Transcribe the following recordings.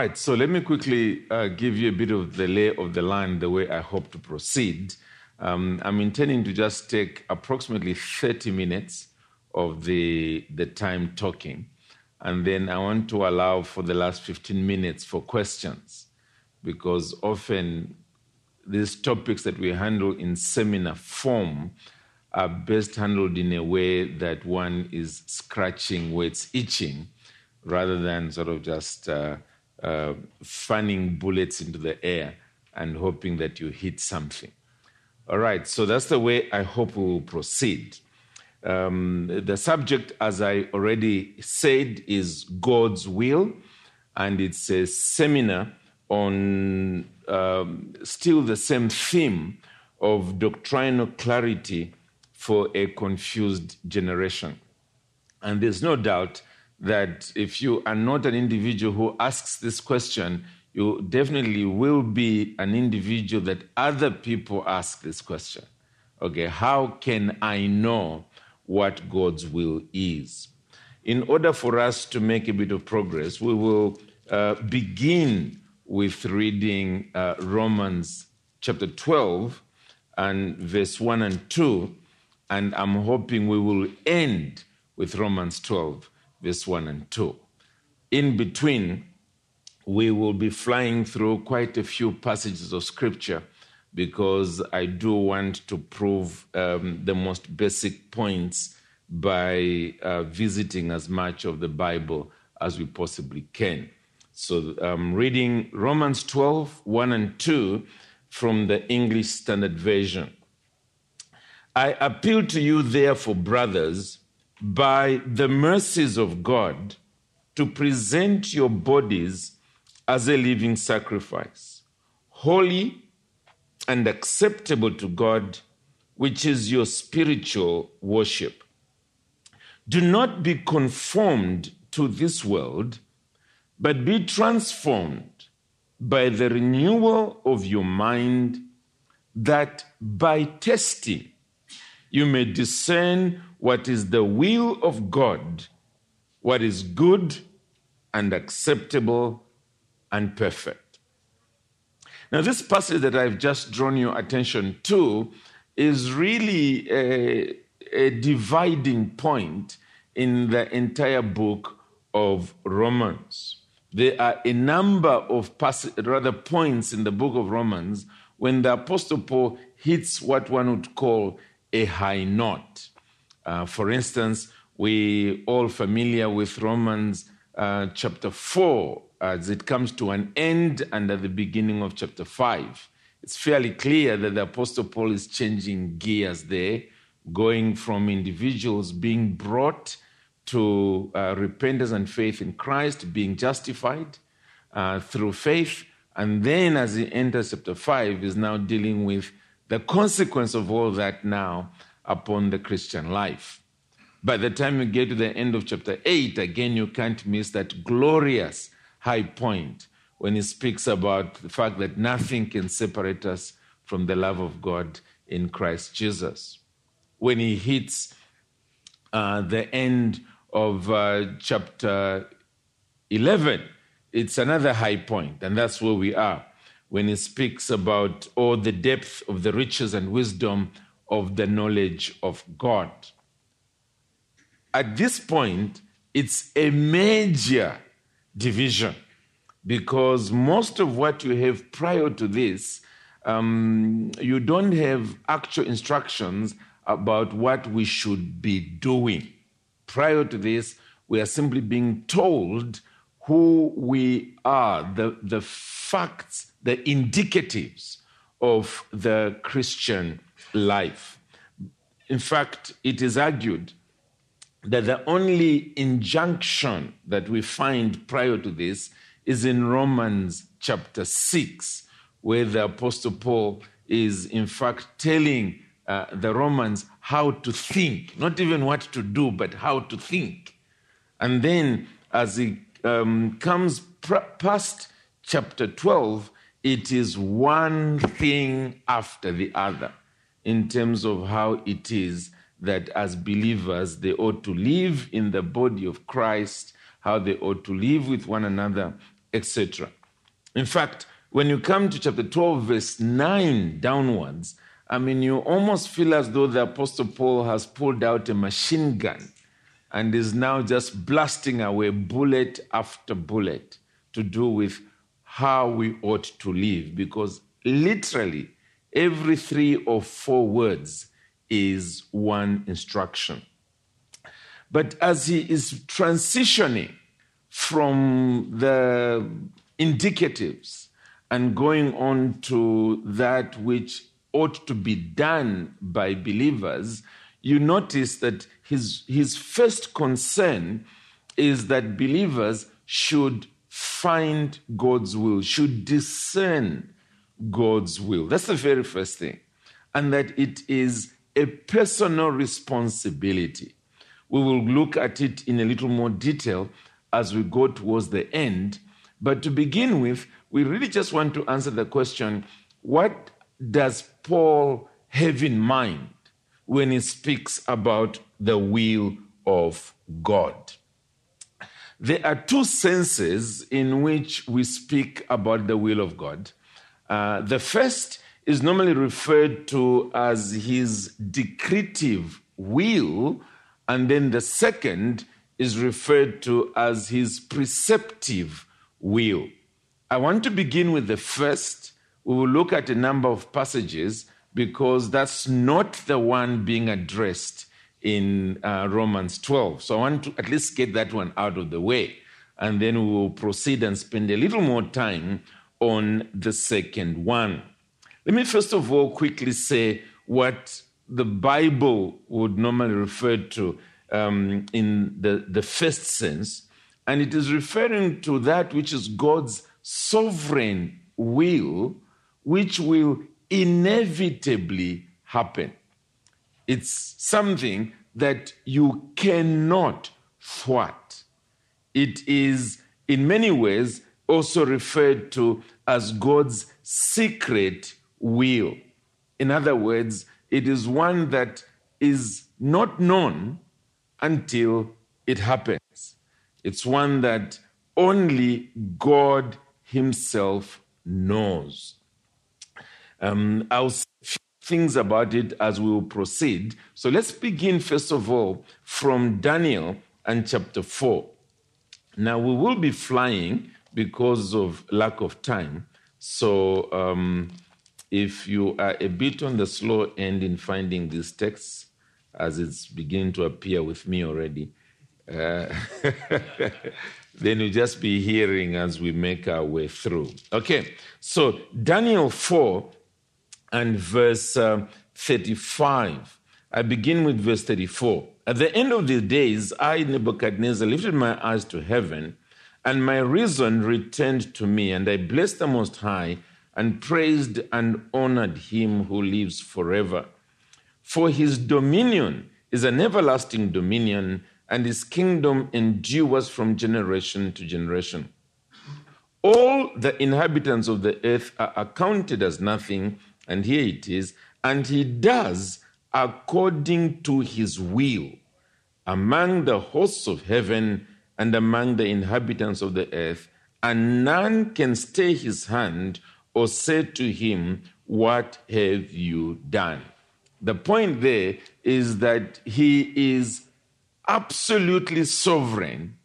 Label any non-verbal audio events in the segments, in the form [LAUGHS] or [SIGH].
right, so let me quickly uh, give you a bit of the lay of the land, the way I hope to proceed. Um, I'm intending to just take approximately 30 minutes of the, the time talking, and then I want to allow for the last 15 minutes for questions, because often these topics that we handle in seminar form are best handled in a way that one is scratching where it's itching rather than sort of just uh, uh, fanning bullets into the air and hoping that you hit something. All right, so that's the way I hope we will proceed. Um, the subject, as I already said, is God's will, and it's a seminar on um, still the same theme of doctrinal clarity for a confused generation. And there's no doubt that if you are not an individual who asks this question, you definitely will be an individual that other people ask this question. Okay, how can I know what God's will is? In order for us to make a bit of progress, we will uh, begin with reading uh, Romans chapter 12 and verse 1 and 2, and I'm hoping we will end with Romans 12, verse 1 and 2. In between, we will be flying through quite a few passages of scripture because I do want to prove um, the most basic points by uh, visiting as much of the Bible as we possibly can. So I'm reading Romans 12, 1 and 2 from the English Standard Version. I appeal to you, therefore, brothers, by the mercies of God, to present your bodies as a living sacrifice, holy and acceptable to God, which is your spiritual worship. Do not be conformed to this world, but be transformed by the renewal of your mind, that by testing you may discern what is the will of God, what is good and acceptable and perfect. Now, this passage that I've just drawn your attention to is really a, a dividing point in the entire book of Romans. There are a number of pass- rather points in the book of Romans when the Apostle Paul hits what one would call a high note. Uh, for instance, we all familiar with Romans uh, chapter 4 as it comes to an end and at the beginning of chapter 5. It's fairly clear that the Apostle Paul is changing gears there, going from individuals being brought to uh, repentance and faith in Christ, being justified uh, through faith. And then as he enters chapter 5, is now dealing with the consequence of all that now upon the Christian life. By the time you get to the end of chapter 8, again, you can't miss that glorious high point when he speaks about the fact that nothing can separate us from the love of God in Christ Jesus. When he hits uh, the end of uh, chapter 11, it's another high point, and that's where we are when he speaks about all the depth of the riches and wisdom of the knowledge of God. At this point, it's a major division because most of what you have prior to this, um, you don't have actual instructions about what we should be doing. Prior to this, we are simply being told who we are, the, the facts, the indicatives of the Christian life. In fact, it is argued that the only injunction that we find prior to this is in Romans chapter 6, where the Apostle Paul is, in fact, telling uh, the Romans how to think, not even what to do, but how to think. And then, as he um, comes pr- past chapter 12, it is one thing after the other in terms of how it is that as believers they ought to live in the body of Christ, how they ought to live with one another, etc. In fact, when you come to chapter 12, verse 9 downwards, I mean, you almost feel as though the Apostle Paul has pulled out a machine gun and is now just blasting away bullet after bullet to do with how we ought to live. Because literally, every three or four words is one instruction. But as he is transitioning from the indicatives and going on to that which ought to be done by believers, you notice that his, his first concern is that believers should find God's will, should discern God's will. That's the very first thing. And that it is a personal responsibility. We will look at it in a little more detail as we go towards the end. But to begin with, we really just want to answer the question what does Paul have in mind when he speaks about the will of God? There are two senses in which we speak about the will of God. Uh, the first is normally referred to as his decretive will, and then the second is referred to as his preceptive will. I want to begin with the first. We will look at a number of passages because that's not the one being addressed in uh, Romans 12. So I want to at least get that one out of the way. And then we will proceed and spend a little more time on the second one. Let me first of all quickly say what the Bible would normally refer to um, in the, the first sense, and it is referring to that which is God's sovereign will, which will inevitably happen. It's something that you cannot thwart. It is, in many ways, also referred to as God's secret will. In other words, it is one that is not known until it happens. It's one that only God Himself knows. Um, I'll say things about it as we will proceed. So let's begin, first of all, from Daniel and chapter 4. Now, we will be flying because of lack of time. So, um, if you are a bit on the slow end in finding these texts, as it's beginning to appear with me already, uh, [LAUGHS] then you'll just be hearing as we make our way through. Okay, so Daniel 4 and verse uh, 35. I begin with verse 34. At the end of the days, I, Nebuchadnezzar, lifted my eyes to heaven, and my reason returned to me, and I blessed the Most High and praised and honored him who lives forever. For his dominion is an everlasting dominion, and his kingdom endures from generation to generation. All the inhabitants of the earth are accounted as nothing, and here it is, and he does according to his will among the hosts of heaven and among the inhabitants of the earth, and none can stay his hand or say to him, What have you done? The point there is that he is absolutely sovereign,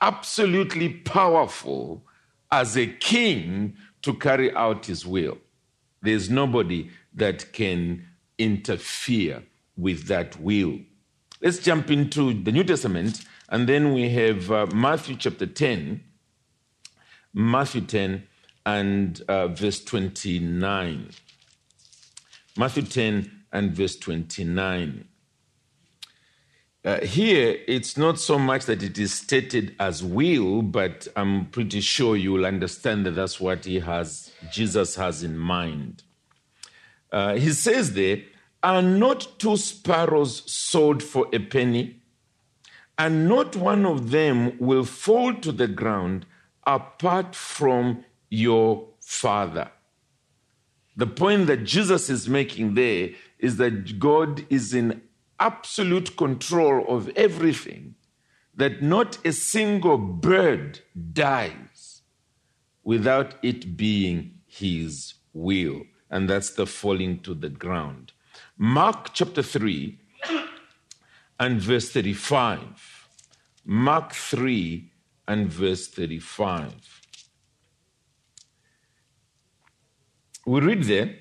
absolutely powerful as a king to carry out his will. There's nobody that can interfere with that will. Let's jump into the New Testament, and then we have uh, Matthew chapter 10, Matthew 10, and uh, verse 29. Matthew 10 and verse 29. Uh, here, it's not so much that it is stated as will, but I'm pretty sure you will understand that that's what he has, Jesus has in mind. Uh, he says there, Are not two sparrows sold for a penny? And not one of them will fall to the ground apart from your Father. The point that Jesus is making there is that God is in absolute control of everything, that not a single bird dies without it being his will. And that's the falling to the ground. Mark chapter 3 and verse 35. Mark 3 and verse 35. We read there.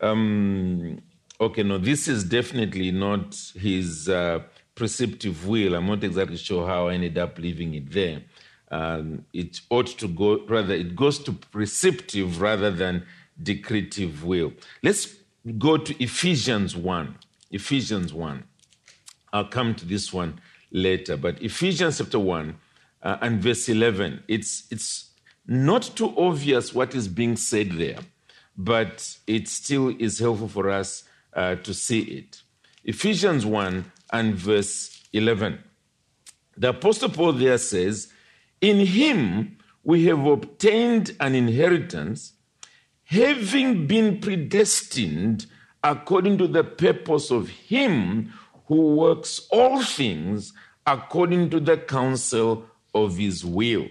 Um, okay, no, this is definitely not his uh, preceptive will. I'm not exactly sure how I ended up leaving it there. Um, it ought to go, rather, it goes to preceptive rather than decretive will. Let's go to Ephesians 1. Ephesians 1. I'll come to this one later, but Ephesians chapter 1 uh, and verse 11, it's, it's not too obvious what is being said there, but it still is helpful for us uh, to see it. Ephesians 1 and verse 11. The Apostle Paul there says, In him we have obtained an inheritance, having been predestined according to the purpose of him who works all things according to the counsel of his will.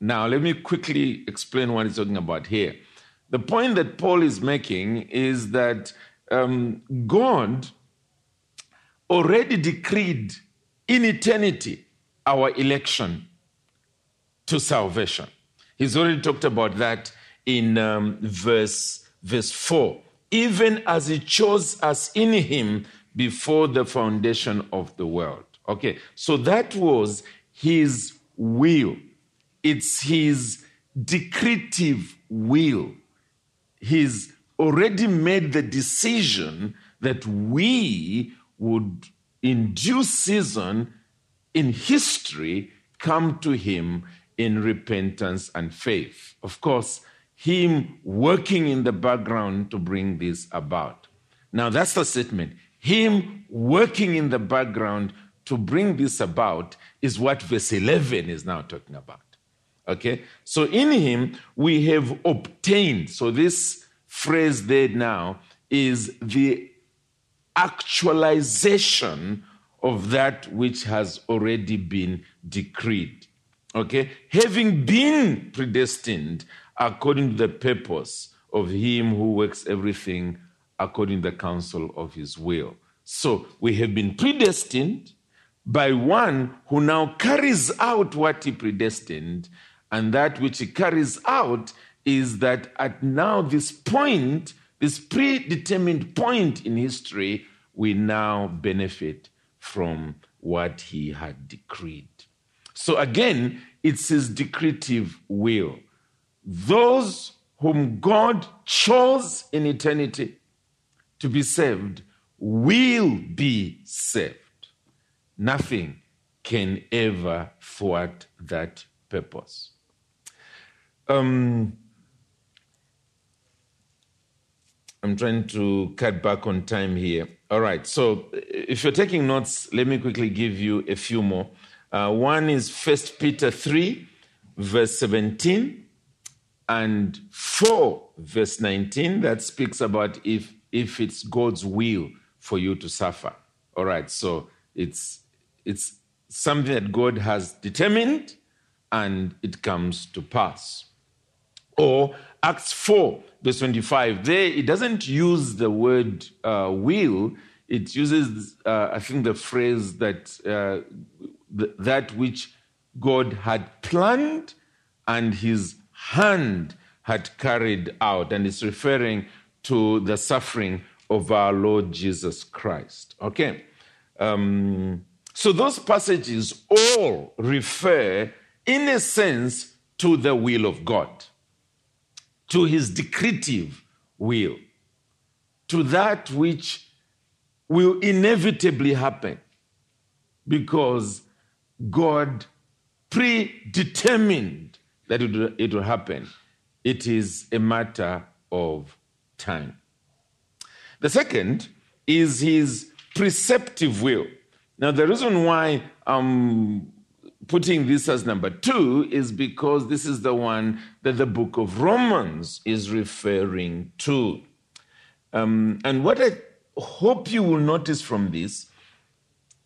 Now, let me quickly explain what he's talking about here. The point that Paul is making is that um, God already decreed in eternity our election to salvation. He's already talked about that in um, verse, verse 4. Even as he chose us in him before the foundation of the world. Okay, so that was his will. It's his decretive will. He's already made the decision that we would, in due season in history, come to him in repentance and faith. Of course, him working in the background to bring this about. Now, that's the statement. Him working in the background to bring this about is what verse 11 is now talking about. Okay? So, in him, we have obtained. So, this phrase there now is the actualization of that which has already been decreed. Okay? Having been predestined according to the purpose of him who works everything according to the counsel of his will. So we have been predestined by one who now carries out what he predestined, and that which he carries out is that at now this point, this predetermined point in history, we now benefit from what he had decreed. So again, it's his decretive will. Those whom God chose in eternity to be saved will be saved. Nothing can ever thwart that purpose. Um, I'm trying to cut back on time here. All right, so if you're taking notes, let me quickly give you a few more. Uh, one is First Peter 3, verse 17, and 4, verse 19, that speaks about if, if it's God's will for you to suffer. All right, so it's, it's something that God has determined and it comes to pass. Or Acts 4, verse 25, there it doesn't use the word uh, will, it uses, uh, I think, the phrase that uh, th- that which God had planned and his hand had carried out. And it's referring to the suffering of our Lord Jesus Christ. Okay? Um, so those passages all refer, in a sense, to the will of God to his decretive will, to that which will inevitably happen because God predetermined that it will, happen. It is a matter of time. The second is his preceptive will. Now, the reason why I'm putting this as number two is because this is the one that the book of Romans is referring to. Um, and what I hope you will notice from this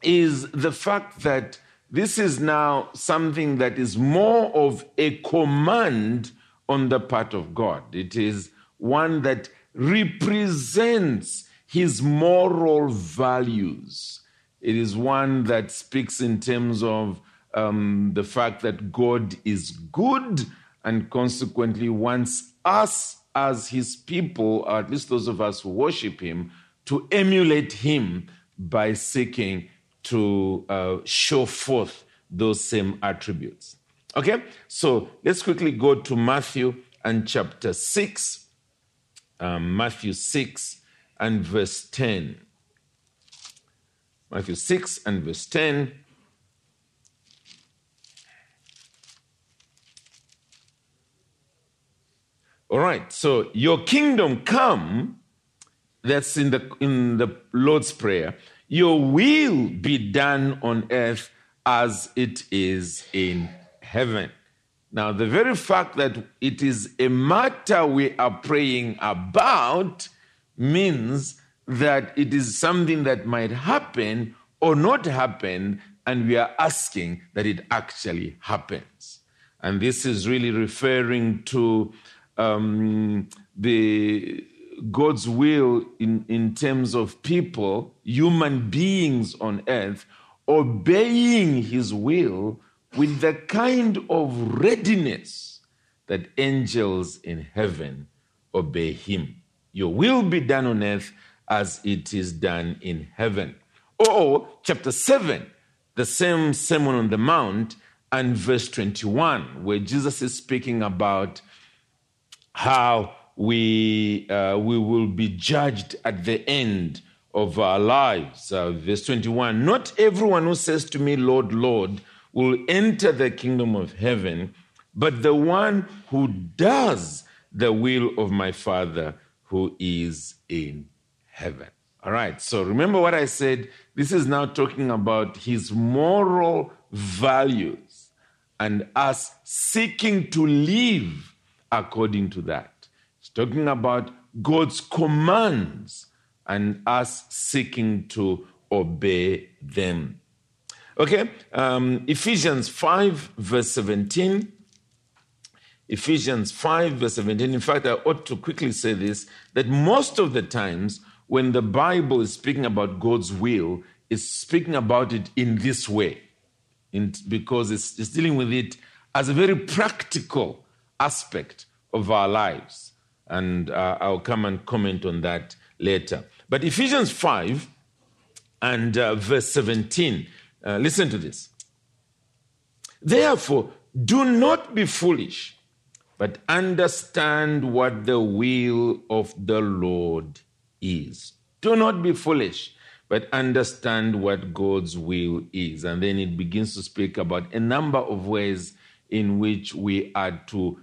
is the fact that this is now something that is more of a command on the part of God. It is one that represents his moral values. It is one that speaks in terms of um, the fact that God is good and consequently wants us as his people, or at least those of us who worship him, to emulate him by seeking to uh, show forth those same attributes. Okay, so let's quickly go to Matthew and chapter 6, um, Matthew 6 and verse 10. Matthew 6 and verse 10. All right, so your kingdom come, that's in the in the Lord's Prayer. Your will be done on earth as it is in heaven. Now, the very fact that it is a matter we are praying about means that it is something that might happen or not happen, and we are asking that it actually happens. And this is really referring to um, the God's will in, in terms of people, human beings on earth, obeying his will with the kind of readiness that angels in heaven obey him. Your will be done on earth as it is done in heaven. Or, chapter 7, the same Sermon on the Mount, and verse 21, where Jesus is speaking about how we, uh, we will be judged at the end of our lives. Uh, verse 21 Not everyone who says to me, Lord, Lord, will enter the kingdom of heaven, but the one who does the will of my Father who is in heaven. All right, so remember what I said. This is now talking about his moral values and us seeking to live according to that. Talking about God's commands and us seeking to obey them. Okay, um, Ephesians 5, verse 17. Ephesians 5, verse 17. In fact, I ought to quickly say this that most of the times when the Bible is speaking about God's will, it's speaking about it in this way, in, because it's, it's dealing with it as a very practical aspect of our lives. And uh, I'll come and comment on that later. But Ephesians 5 and uh, verse 17, uh, listen to this. Therefore, do not be foolish, but understand what the will of the Lord is. Do not be foolish, but understand what God's will is. And then it begins to speak about a number of ways in which we are to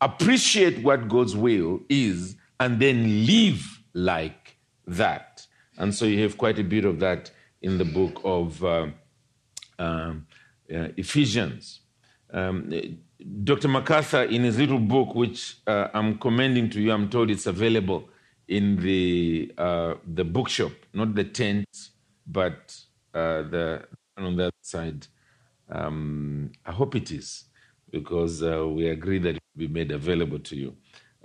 appreciate what God's will is and then live like that. And so you have quite a bit of that in the book of uh, um, uh, Ephesians. Um, Dr. MacArthur, in his little book, which uh, I'm commending to you, I'm told it's available in the uh, the bookshop, not the tent, but uh, the on the other side. Um, I hope it is, because uh, we agree that it will be made available to you.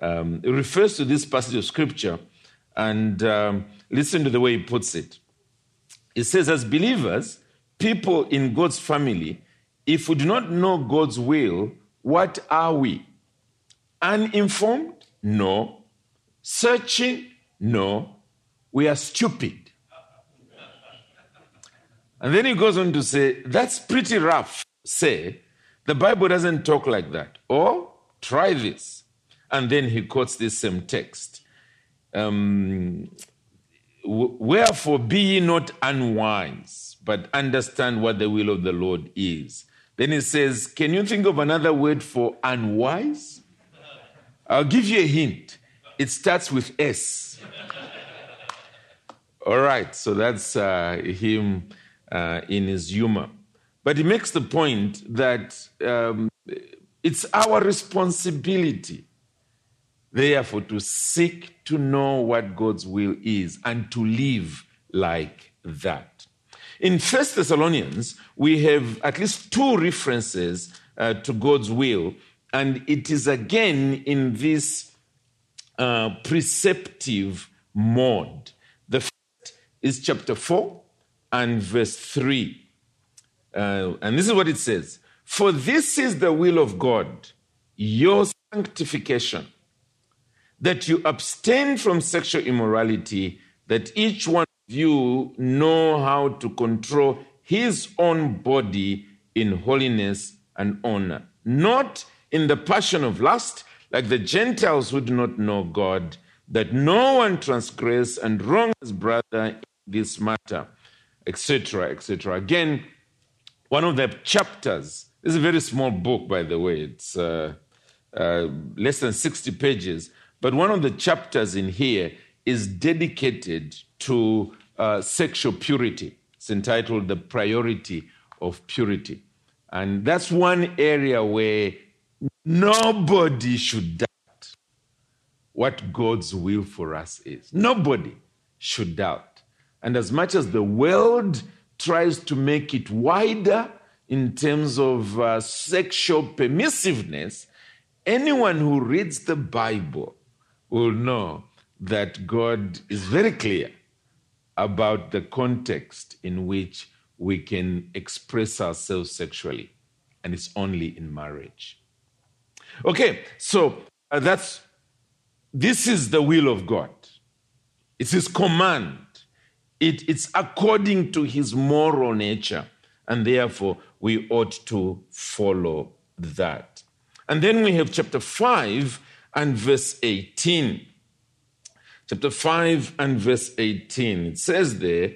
Um, it refers to this passage of scripture and um, listen to the way he puts it. It says, as believers, people in God's family, if we do not know God's will, what are we? Uninformed? No. Searching? No. We are stupid. And then he goes on to say, that's pretty rough. Say, the Bible doesn't talk like that. Or try this. And then he quotes this same text um, wherefore be ye not unwise, but understand what the will of the Lord is. Then he says, Can you think of another word for unwise? I'll give you a hint. It starts with S. All right, so that's uh, him uh, in his humor. But he makes the point that um, it's our responsibility Therefore, to seek to know what God's will is and to live like that. In First Thessalonians, we have at least two references uh, to God's will, and it is again in this uh, preceptive mode. The first is chapter 4 and verse 3. Uh, and this is what it says For this is the will of God, your sanctification, that you abstain from sexual immorality, that each one of you know how to control his own body in holiness and honor, not in the passion of lust, like the Gentiles who do not know God, that no one transgress and wrong his brother in this matter, etc., etc. Again, one of the chapters, is a very small book, by the way, it's uh, uh, less than 60 pages, but one of the chapters in here is dedicated to uh, sexual purity. It's entitled The Priority of Purity. And that's one area where nobody should doubt what God's will for us is. Nobody should doubt. And as much as the world tries to make it wider in terms of uh, sexual permissiveness, anyone who reads the Bible will know that God is very clear about the context in which we can express ourselves sexually, and it's only in marriage. Okay, so uh, that's this is the will of God. It's His command. It, it's according to His moral nature, and therefore we ought to follow that. And then we have chapter 5 and verse 18. Chapter 5 and verse 18. It says there,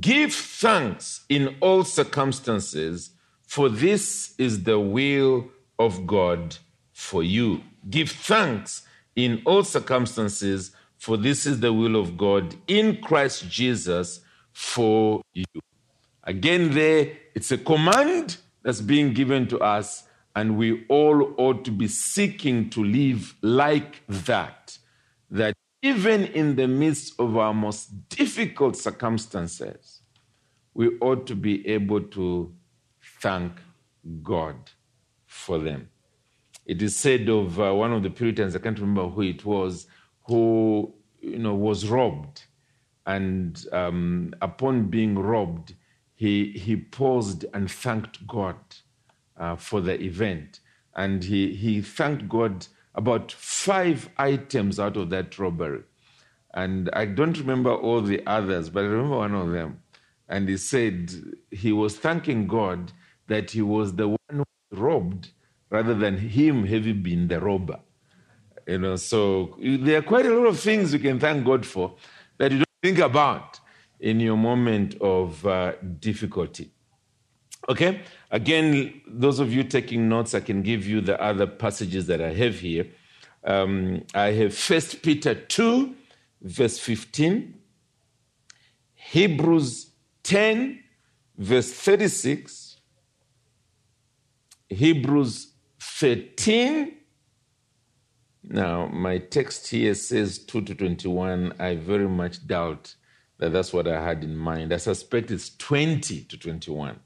Give thanks in all circumstances, for this is the will of God for you. Give thanks in all circumstances, for this is the will of God in Christ Jesus for you. Again, there, it's a command that's being given to us, and we all ought to be seeking to live like that. That even in the midst of our most difficult circumstances, we ought to be able to thank God for them. It is said of uh, one of the Puritans, I can't remember who it was, who you know was robbed, and um, upon being robbed, he he paused and thanked God uh, for the event, and he he thanked God about five items out of that robbery. And I don't remember all the others, but I remember one of them. And he said he was thanking God that he was the one who robbed rather than him having been the robber. You know, so there are quite a lot of things you can thank God for that you don't think about in your moment of uh, difficulty. Okay? Again, those of you taking notes, I can give you the other passages that I have here. Um, I have First Peter 2, verse 15, Hebrews 10, verse 36, Hebrews 13. Now, my text here says 2 to 21. I very much doubt that that's what I had in mind. I suspect it's 20 to 21.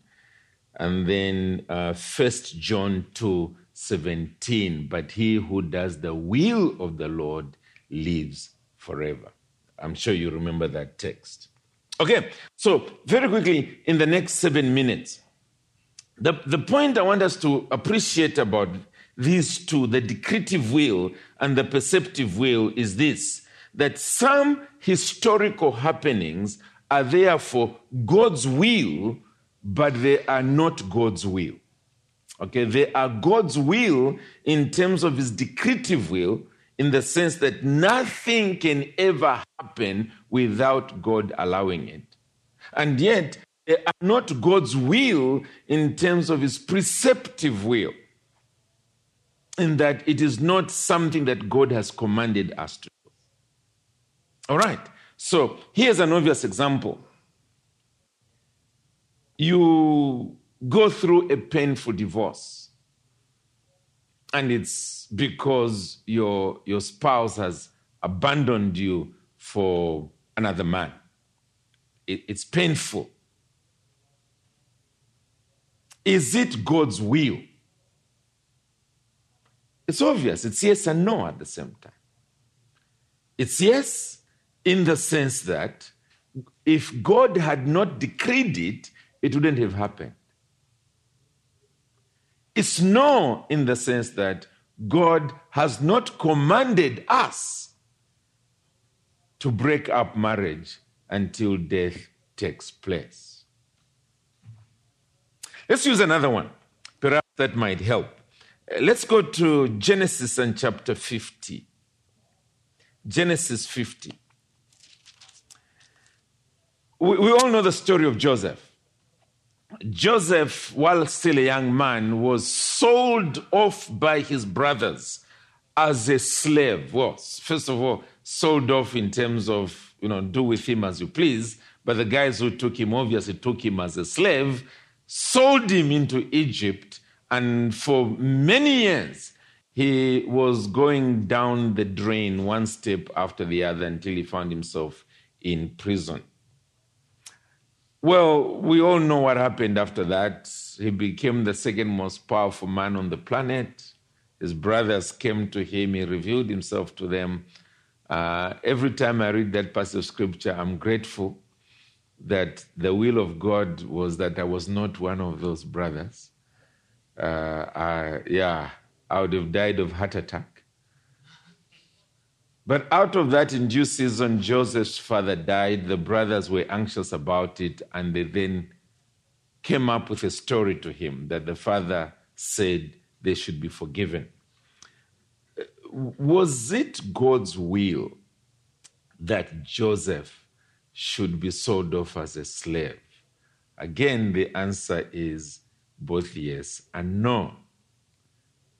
And then uh, 1 John 2 17. But he who does the will of the Lord lives forever. I'm sure you remember that text. Okay, so very quickly, in the next seven minutes, the, the point I want us to appreciate about these two, the decretive will and the preceptive will, is this that some historical happenings are therefore God's will, but they are not God's will. Okay, they are God's will in terms of his decretive will, in the sense that nothing can ever happen without God allowing it. And yet, they are not God's will in terms of his preceptive will, in that it is not something that God has commanded us to do. All right, so here's an obvious example. You go through a painful divorce, and it's because your, your spouse has abandoned you for another man. It, it's painful Is it God's will? It's obvious. It's yes and no at the same time. It's yes in the sense that if God had not decreed it, it wouldn't have happened. It's no in the sense that God has not commanded us to break up marriage until death takes place. Let's use another one. Perhaps that might help. Let's go to Genesis and chapter 50. Genesis 50. We, we all know the story of Joseph. Joseph, while still a young man, was sold off by his brothers as a slave. Well, first of all, sold off in terms of, you know, do with him as you please. But the guys who took him obviously took him as a slave, sold him into Egypt, and for many years, he was going down the drain one step after the other until he found himself in prison. Well, we all know what happened after that. He became the second most powerful man on the planet. His brothers came to him, he revealed himself to them. Uh, every time I read that passage of scripture, I'm grateful that the will of God was that I was not one of those brothers. Uh, I, yeah, I would have died of heart attack. But out of that, in due season, Joseph's father died. The brothers were anxious about it, and they then came up with a story to him that the father said they should be forgiven. Was it God's will that Joseph should be sold off as a slave? Again, the answer is both yes and no.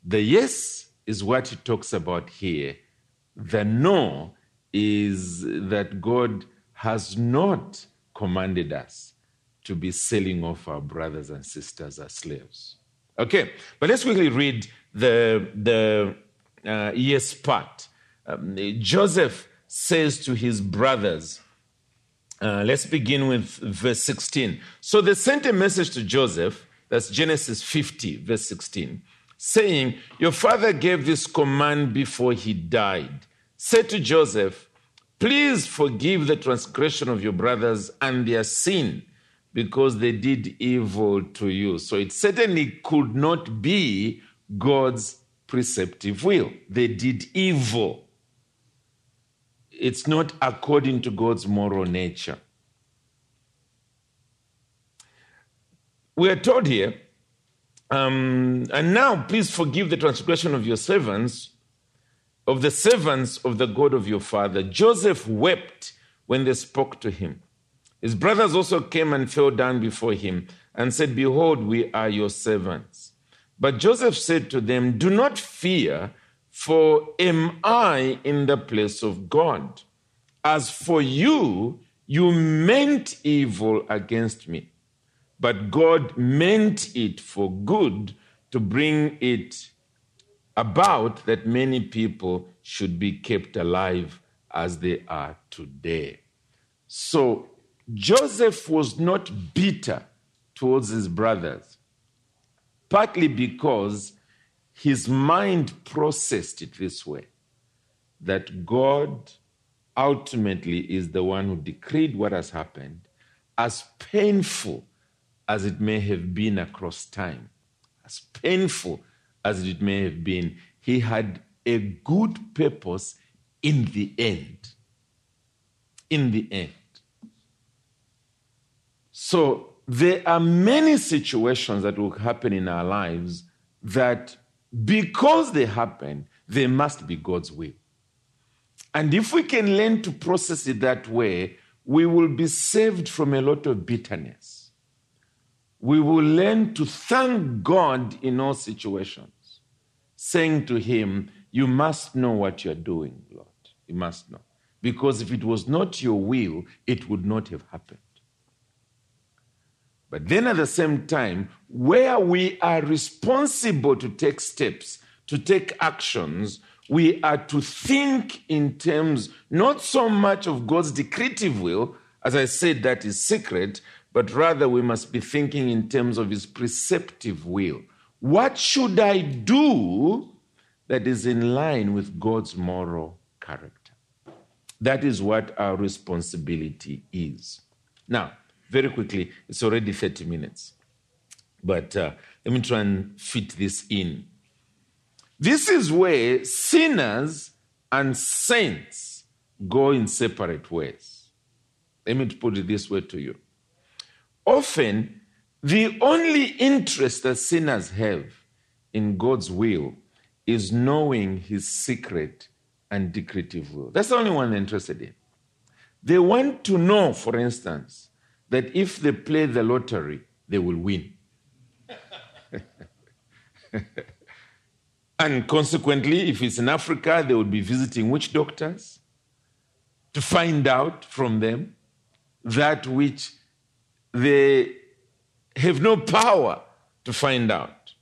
The yes is what he talks about here. The no is that God has not commanded us to be selling off our brothers and sisters as slaves. Okay, but let's quickly read the, the uh, yes part. Um, Joseph says to his brothers, uh, let's begin with verse 16. So they sent a message to Joseph, that's Genesis 50, verse 16 saying, Your father gave this command before he died. Say to Joseph, Please forgive the transgression of your brothers and their sin, because they did evil to you. So it certainly could not be God's preceptive will. They did evil. It's not according to God's moral nature. We are told here um, and now, please forgive the transgression of your servants, of the servants of the God of your father. Joseph wept when they spoke to him. His brothers also came and fell down before him and said, Behold, we are your servants. But Joseph said to them, Do not fear, for am I in the place of God? As for you, you meant evil against me but God meant it for good to bring it about that many people should be kept alive as they are today. So Joseph was not bitter towards his brothers, partly because his mind processed it this way that God ultimately is the one who decreed what has happened, as painful as it may have been across time, as painful as it may have been, he had a good purpose in the end. In the end. So there are many situations that will happen in our lives that because they happen, they must be God's will. And if we can learn to process it that way, we will be saved from a lot of bitterness we will learn to thank God in all situations, saying to Him, You must know what you're doing, Lord. You must know. Because if it was not your will, it would not have happened. But then at the same time, where we are responsible to take steps, to take actions, we are to think in terms not so much of God's decretive will, as I said, that is secret, but rather we must be thinking in terms of his preceptive will. What should I do that is in line with God's moral character? That is what our responsibility is. Now, very quickly, it's already 30 minutes, but uh, let me try and fit this in. This is where sinners and saints go in separate ways. Let me put it this way to you often the only interest that sinners have in God's will is knowing his secret and decretive will. That's the only one they're interested in. They want to know, for instance, that if they play the lottery, they will win. [LAUGHS] and consequently, if it's in Africa, they would be visiting witch doctors to find out from them that which they have no power to find out,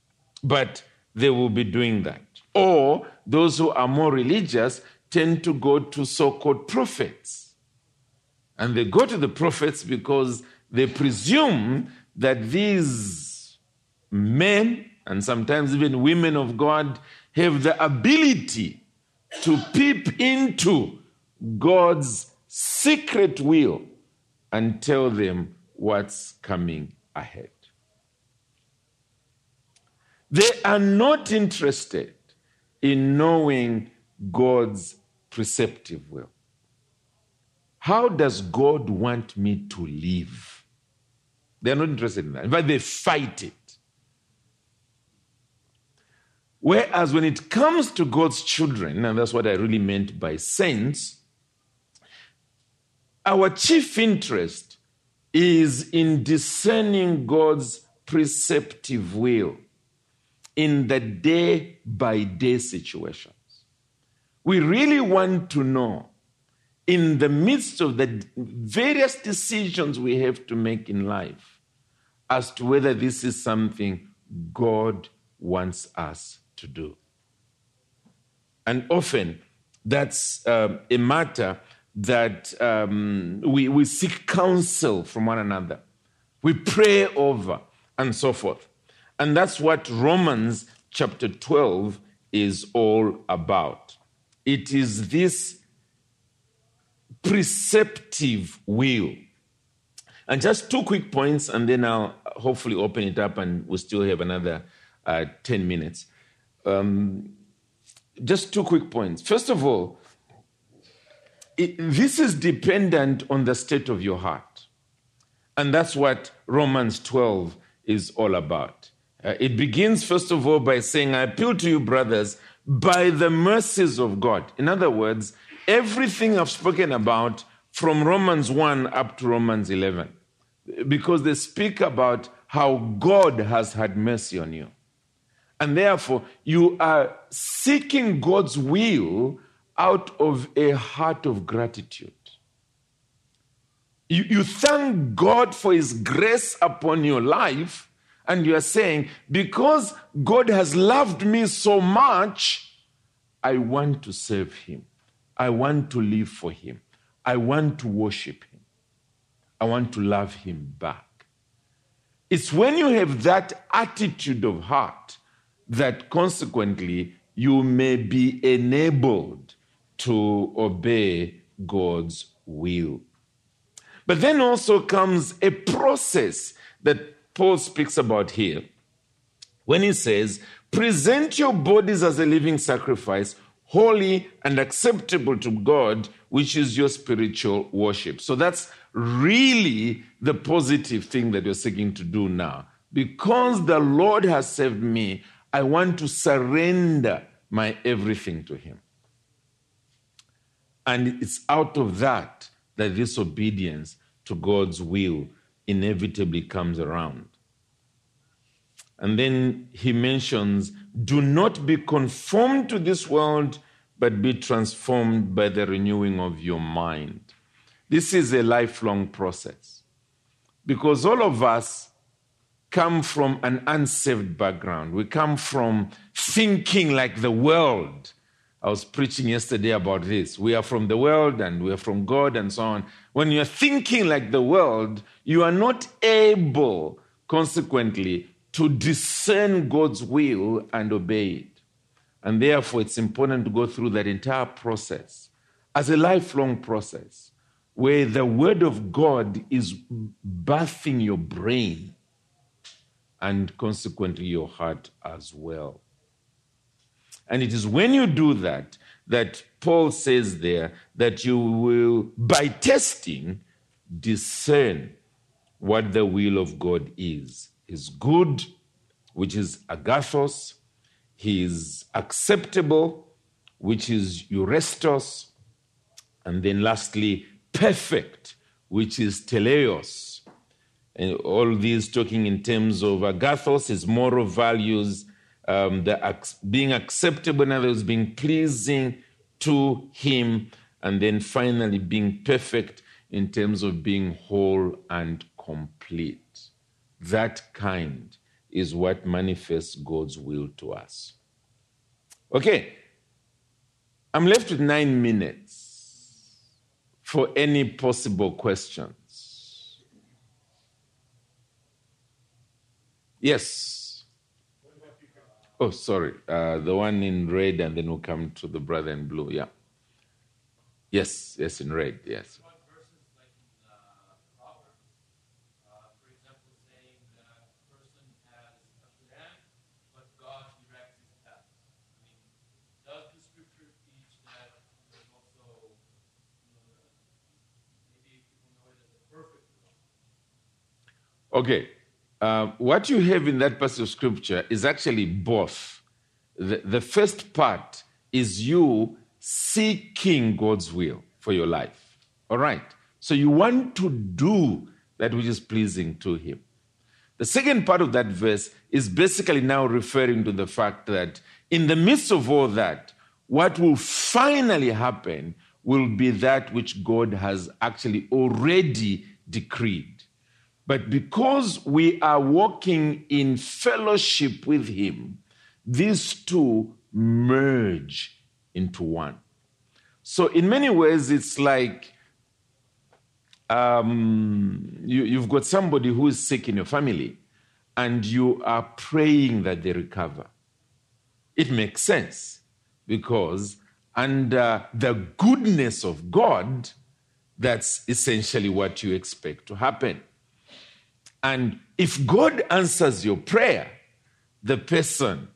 but they will be doing that. Or those who are more religious tend to go to so called prophets. And they go to the prophets because they presume that these men and sometimes even women of God have the ability to peep into God's secret will and tell them what's coming ahead. They are not interested in knowing God's preceptive will. How does God want me to live? They're not interested in that, In fact, they fight it. Whereas when it comes to God's children, and that's what I really meant by saints, our chief interest is in discerning God's preceptive will in the day by day situations. We really want to know, in the midst of the various decisions we have to make in life, as to whether this is something God wants us to do. And often that's um, a matter that um, we, we seek counsel from one another, we pray over, and so forth. And that's what Romans chapter 12 is all about. It is this preceptive will. And just two quick points, and then I'll hopefully open it up and we'll still have another uh, 10 minutes. Um, just two quick points. First of all, it, this is dependent on the state of your heart. And that's what Romans 12 is all about. Uh, it begins, first of all, by saying, I appeal to you, brothers, by the mercies of God. In other words, everything I've spoken about from Romans 1 up to Romans 11, because they speak about how God has had mercy on you. And therefore, you are seeking God's will out of a heart of gratitude. You, you thank God for His grace upon your life, and you are saying, Because God has loved me so much, I want to serve Him. I want to live for Him. I want to worship Him. I want to love Him back. It's when you have that attitude of heart that consequently you may be enabled to obey God's will. But then also comes a process that Paul speaks about here when he says, Present your bodies as a living sacrifice, holy and acceptable to God, which is your spiritual worship. So that's really the positive thing that you're seeking to do now. Because the Lord has saved me, I want to surrender my everything to Him. And it's out of that that this obedience to God's will inevitably comes around. And then he mentions, do not be conformed to this world, but be transformed by the renewing of your mind. This is a lifelong process because all of us come from an unsaved background. We come from thinking like the world I was preaching yesterday about this. We are from the world and we are from God and so on. When you're thinking like the world, you are not able, consequently, to discern God's will and obey it. And therefore, it's important to go through that entire process as a lifelong process where the Word of God is bathing your brain and consequently your heart as well. And it is when you do that that Paul says there that you will, by testing, discern what the will of God is. Is good, which is agathos, his acceptable, which is euarestos, and then lastly, perfect, which is teleos. And all these talking in terms of agathos, his moral values, um, the being acceptable, in other words, being pleasing to him, and then finally being perfect in terms of being whole and complete. That kind is what manifests God's will to us. Okay, I'm left with nine minutes for any possible questions. Yes. Oh, sorry. Uh, the one in red, and then we'll come to the brother in blue. Yeah. Yes, yes, in red. Yes. Okay. Uh, what you have in that passage of scripture is actually both. The, the first part is you seeking God's will for your life. All right. So you want to do that which is pleasing to Him. The second part of that verse is basically now referring to the fact that in the midst of all that, what will finally happen will be that which God has actually already decreed. But because we are walking in fellowship with Him, these two merge into one. So, in many ways, it's like um, you, you've got somebody who is sick in your family and you are praying that they recover. It makes sense because under the goodness of God, that's essentially what you expect to happen. And if God answers your prayer, the person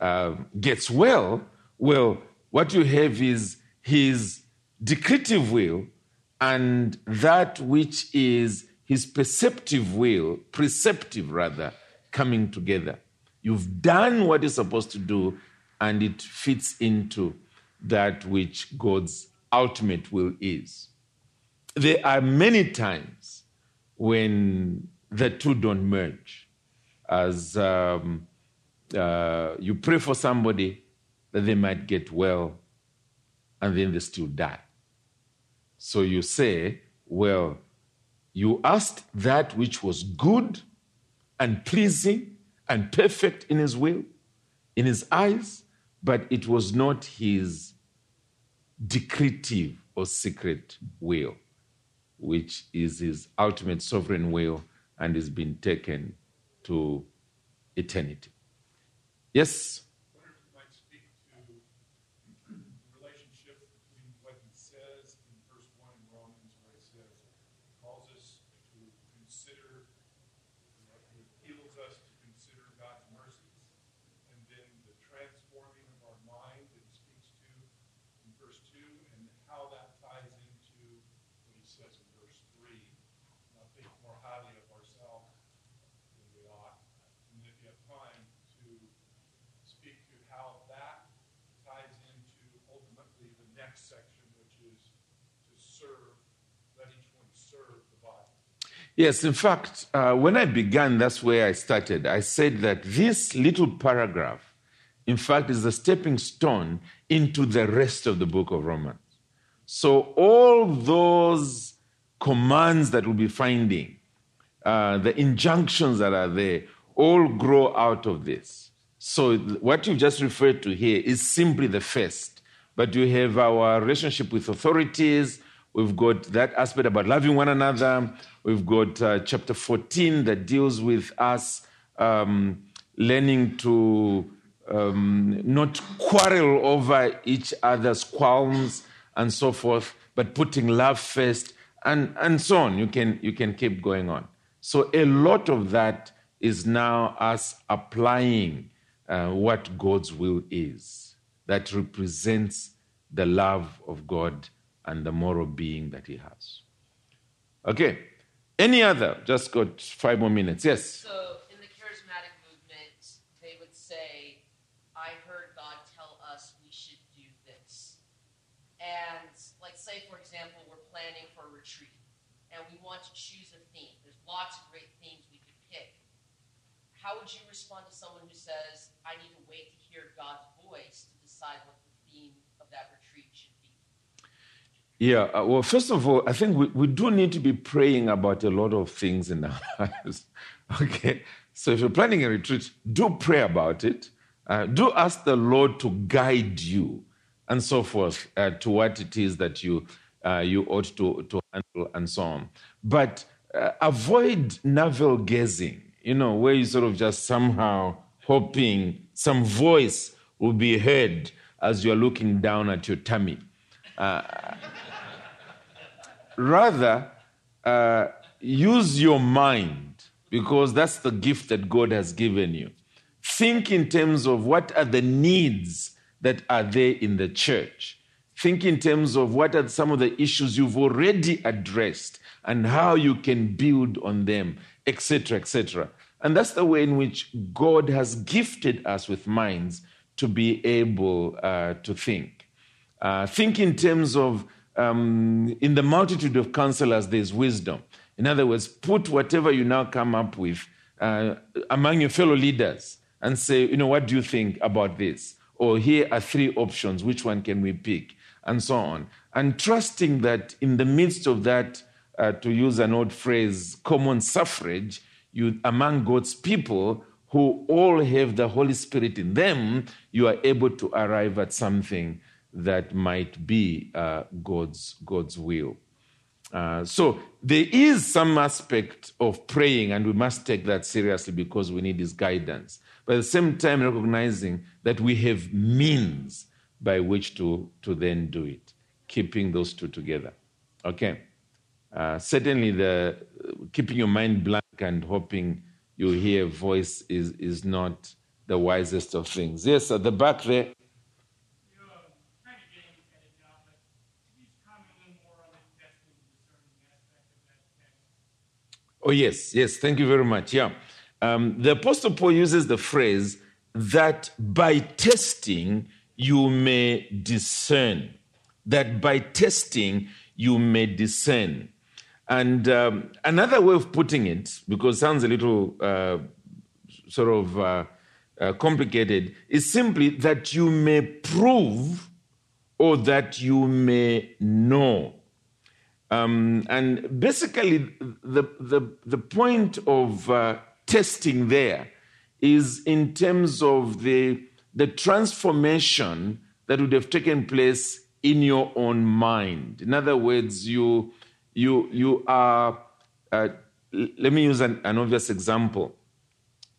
uh, gets well, well, what you have is his decretive will and that which is his perceptive will, preceptive rather, coming together. You've done what you're supposed to do, and it fits into that which God's ultimate will is. There are many times when the two don't merge. As um, uh, you pray for somebody that they might get well and then they still die. So you say, well, you asked that which was good and pleasing and perfect in his will, in his eyes, but it was not his decretive or secret will, which is his ultimate sovereign will and is being taken to eternity. Yes? Yes, in fact, uh, when I began, that's where I started. I said that this little paragraph, in fact, is a stepping stone into the rest of the book of Romans. So, all those commands that we'll be finding, uh, the injunctions that are there, all grow out of this. So, what you've just referred to here is simply the first. but you have our relationship with authorities. We've got that aspect about loving one another. We've got uh, chapter 14 that deals with us um, learning to um, not quarrel over each other's qualms and so forth, but putting love first and, and so on. You can, you can keep going on. So a lot of that is now us applying uh, what God's will is that represents the love of God and the moral being that He has. Okay. Any other? Just got five more minutes. Yes. So in the charismatic movement, they would say, I heard God tell us we should do this. And, like, say, for example, we're planning for a retreat and we want to choose a theme. There's lots of great themes we could pick. How would you respond to someone who says, I need to wait to hear God's voice to decide what the theme of that retreat? Yeah, uh, well, first of all, I think we, we do need to be praying about a lot of things in our [LAUGHS] lives. okay, so if you're planning a retreat, do pray about it. Uh, do ask the Lord to guide you and so forth uh, to what it is that you uh, you ought to, to handle and so on. But uh, avoid navel gazing, you know, where you sort of just somehow hoping some voice will be heard as you're looking down at your tummy. Uh, rather, uh, use your mind because that's the gift that God has given you. Think in terms of what are the needs that are there in the church. Think in terms of what are some of the issues you've already addressed and how you can build on them, etc., etc. And that's the way in which God has gifted us with minds to be able uh, to think. Uh, think in terms of, um, in the multitude of counselors, there's wisdom. In other words, put whatever you now come up with uh, among your fellow leaders and say, you know, what do you think about this? Or here are three options, which one can we pick? And so on. And trusting that in the midst of that, uh, to use an old phrase, common suffrage, you among God's people who all have the Holy Spirit in them, you are able to arrive at something that might be uh, God's, God's will. Uh, so there is some aspect of praying, and we must take that seriously because we need His guidance. But at the same time, recognizing that we have means by which to, to then do it, keeping those two together. Okay. Uh, certainly, the keeping your mind blank and hoping you hear a voice is, is not the wisest of things. Yes, at the back there. Oh, yes, yes, thank you very much. Yeah. Um, the Apostle Paul uses the phrase that by testing you may discern. That by testing you may discern. And um, another way of putting it, because it sounds a little uh, sort of uh, uh, complicated, is simply that you may prove or that you may know. Um, and basically, the, the, the point of uh, testing there is in terms of the, the transformation that would have taken place in your own mind. In other words, you you you are uh, let me use an, an obvious example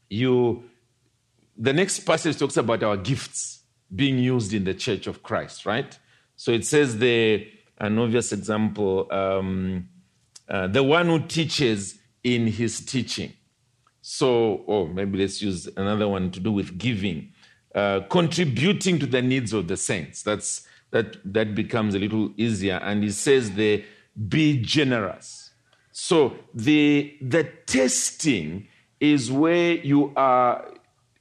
you the next passage talks about our gifts being used in the church of christ right so it says the an obvious example um, uh, the one who teaches in his teaching. So or oh, maybe let's use another one to do with giving uh, contributing to the needs of the saints. That's that that becomes a little easier. And he says the be generous. So the, the testing is where you are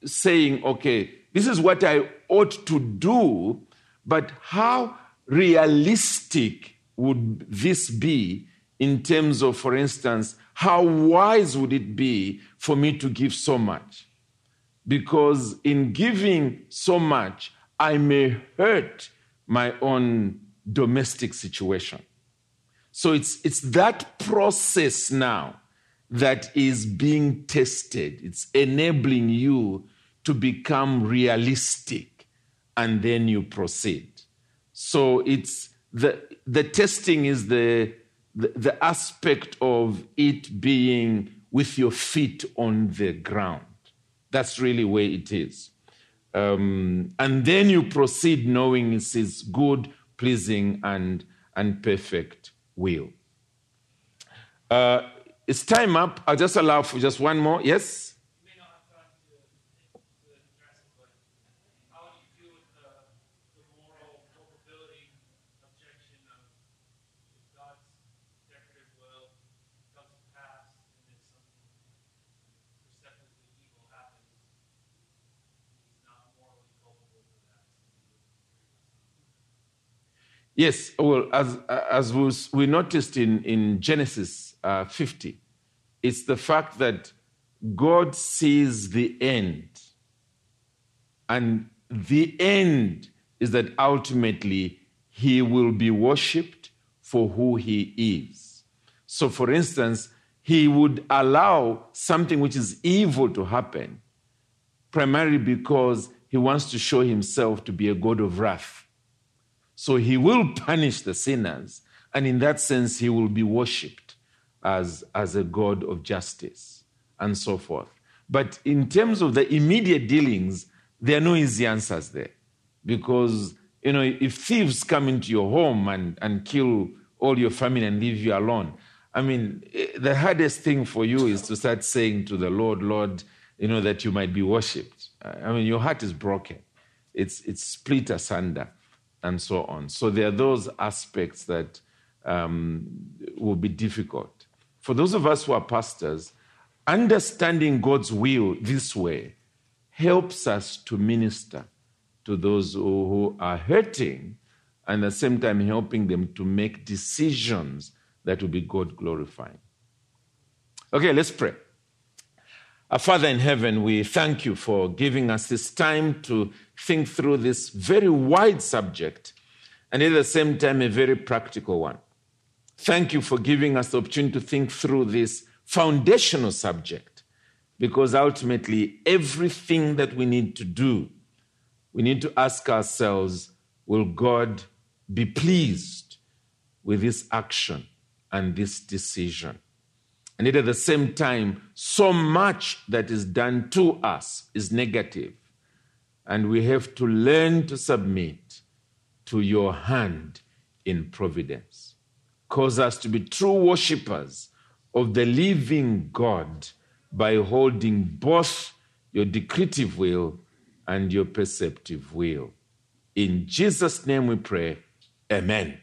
saying, okay, this is what I ought to do, but how realistic would this be in terms of, for instance, how wise would it be for me to give so much? Because in giving so much, I may hurt my own domestic situation. So it's, it's that process now that is being tested. It's enabling you to become realistic and then you proceed. So it's the the testing is the, the the aspect of it being with your feet on the ground. That's really where it is. Um, and then you proceed knowing it's his good, pleasing, and, and perfect will. Uh, it's time up. I'll just allow for just one more. Yes? You may not have time to, to address it, but how do you deal with the, the moral culpability objection of if God's decretive will comes to pass and then something perceptibly evil happens, he's not morally culpable for that. Yes. Well, as, as we noticed in, in Genesis uh, 50, it's the fact that God sees the end. And the end is that ultimately he will be worshipped for who he is. So, for instance, he would allow something which is evil to happen primarily because he wants to show himself to be a God of wrath. So he will punish the sinners, and in that sense, he will be worshipped as, as a God of justice and so forth. But in terms of the immediate dealings, there are no easy answers there. Because, you know, if thieves come into your home and, and kill all your family and leave you alone, I mean, eh, the hardest thing for you is to start saying to the Lord, Lord, you know, that you might be worshipped. I mean, your heart is broken, it's, it's split asunder, and so on. So there are those aspects that um, will be difficult. For those of us who are pastors, understanding God's will this way helps us to minister to those who, who are hurting and at the same time helping them to make decisions that will be God glorifying. Okay, let's pray. Our Father in heaven, we thank you for giving us this time to think through this very wide subject and at the same time a very practical one. Thank you for giving us the opportunity to think through this foundational subject because ultimately everything that we need to do, we need to ask ourselves will God be pleased with this action and this decision? And yet at the same time, so much that is done to us is negative, And we have to learn to submit to your hand in providence. Cause us to be true worshippers of the living God by holding both your decretive will and your preceptive will. In Jesus' name we pray. Amen.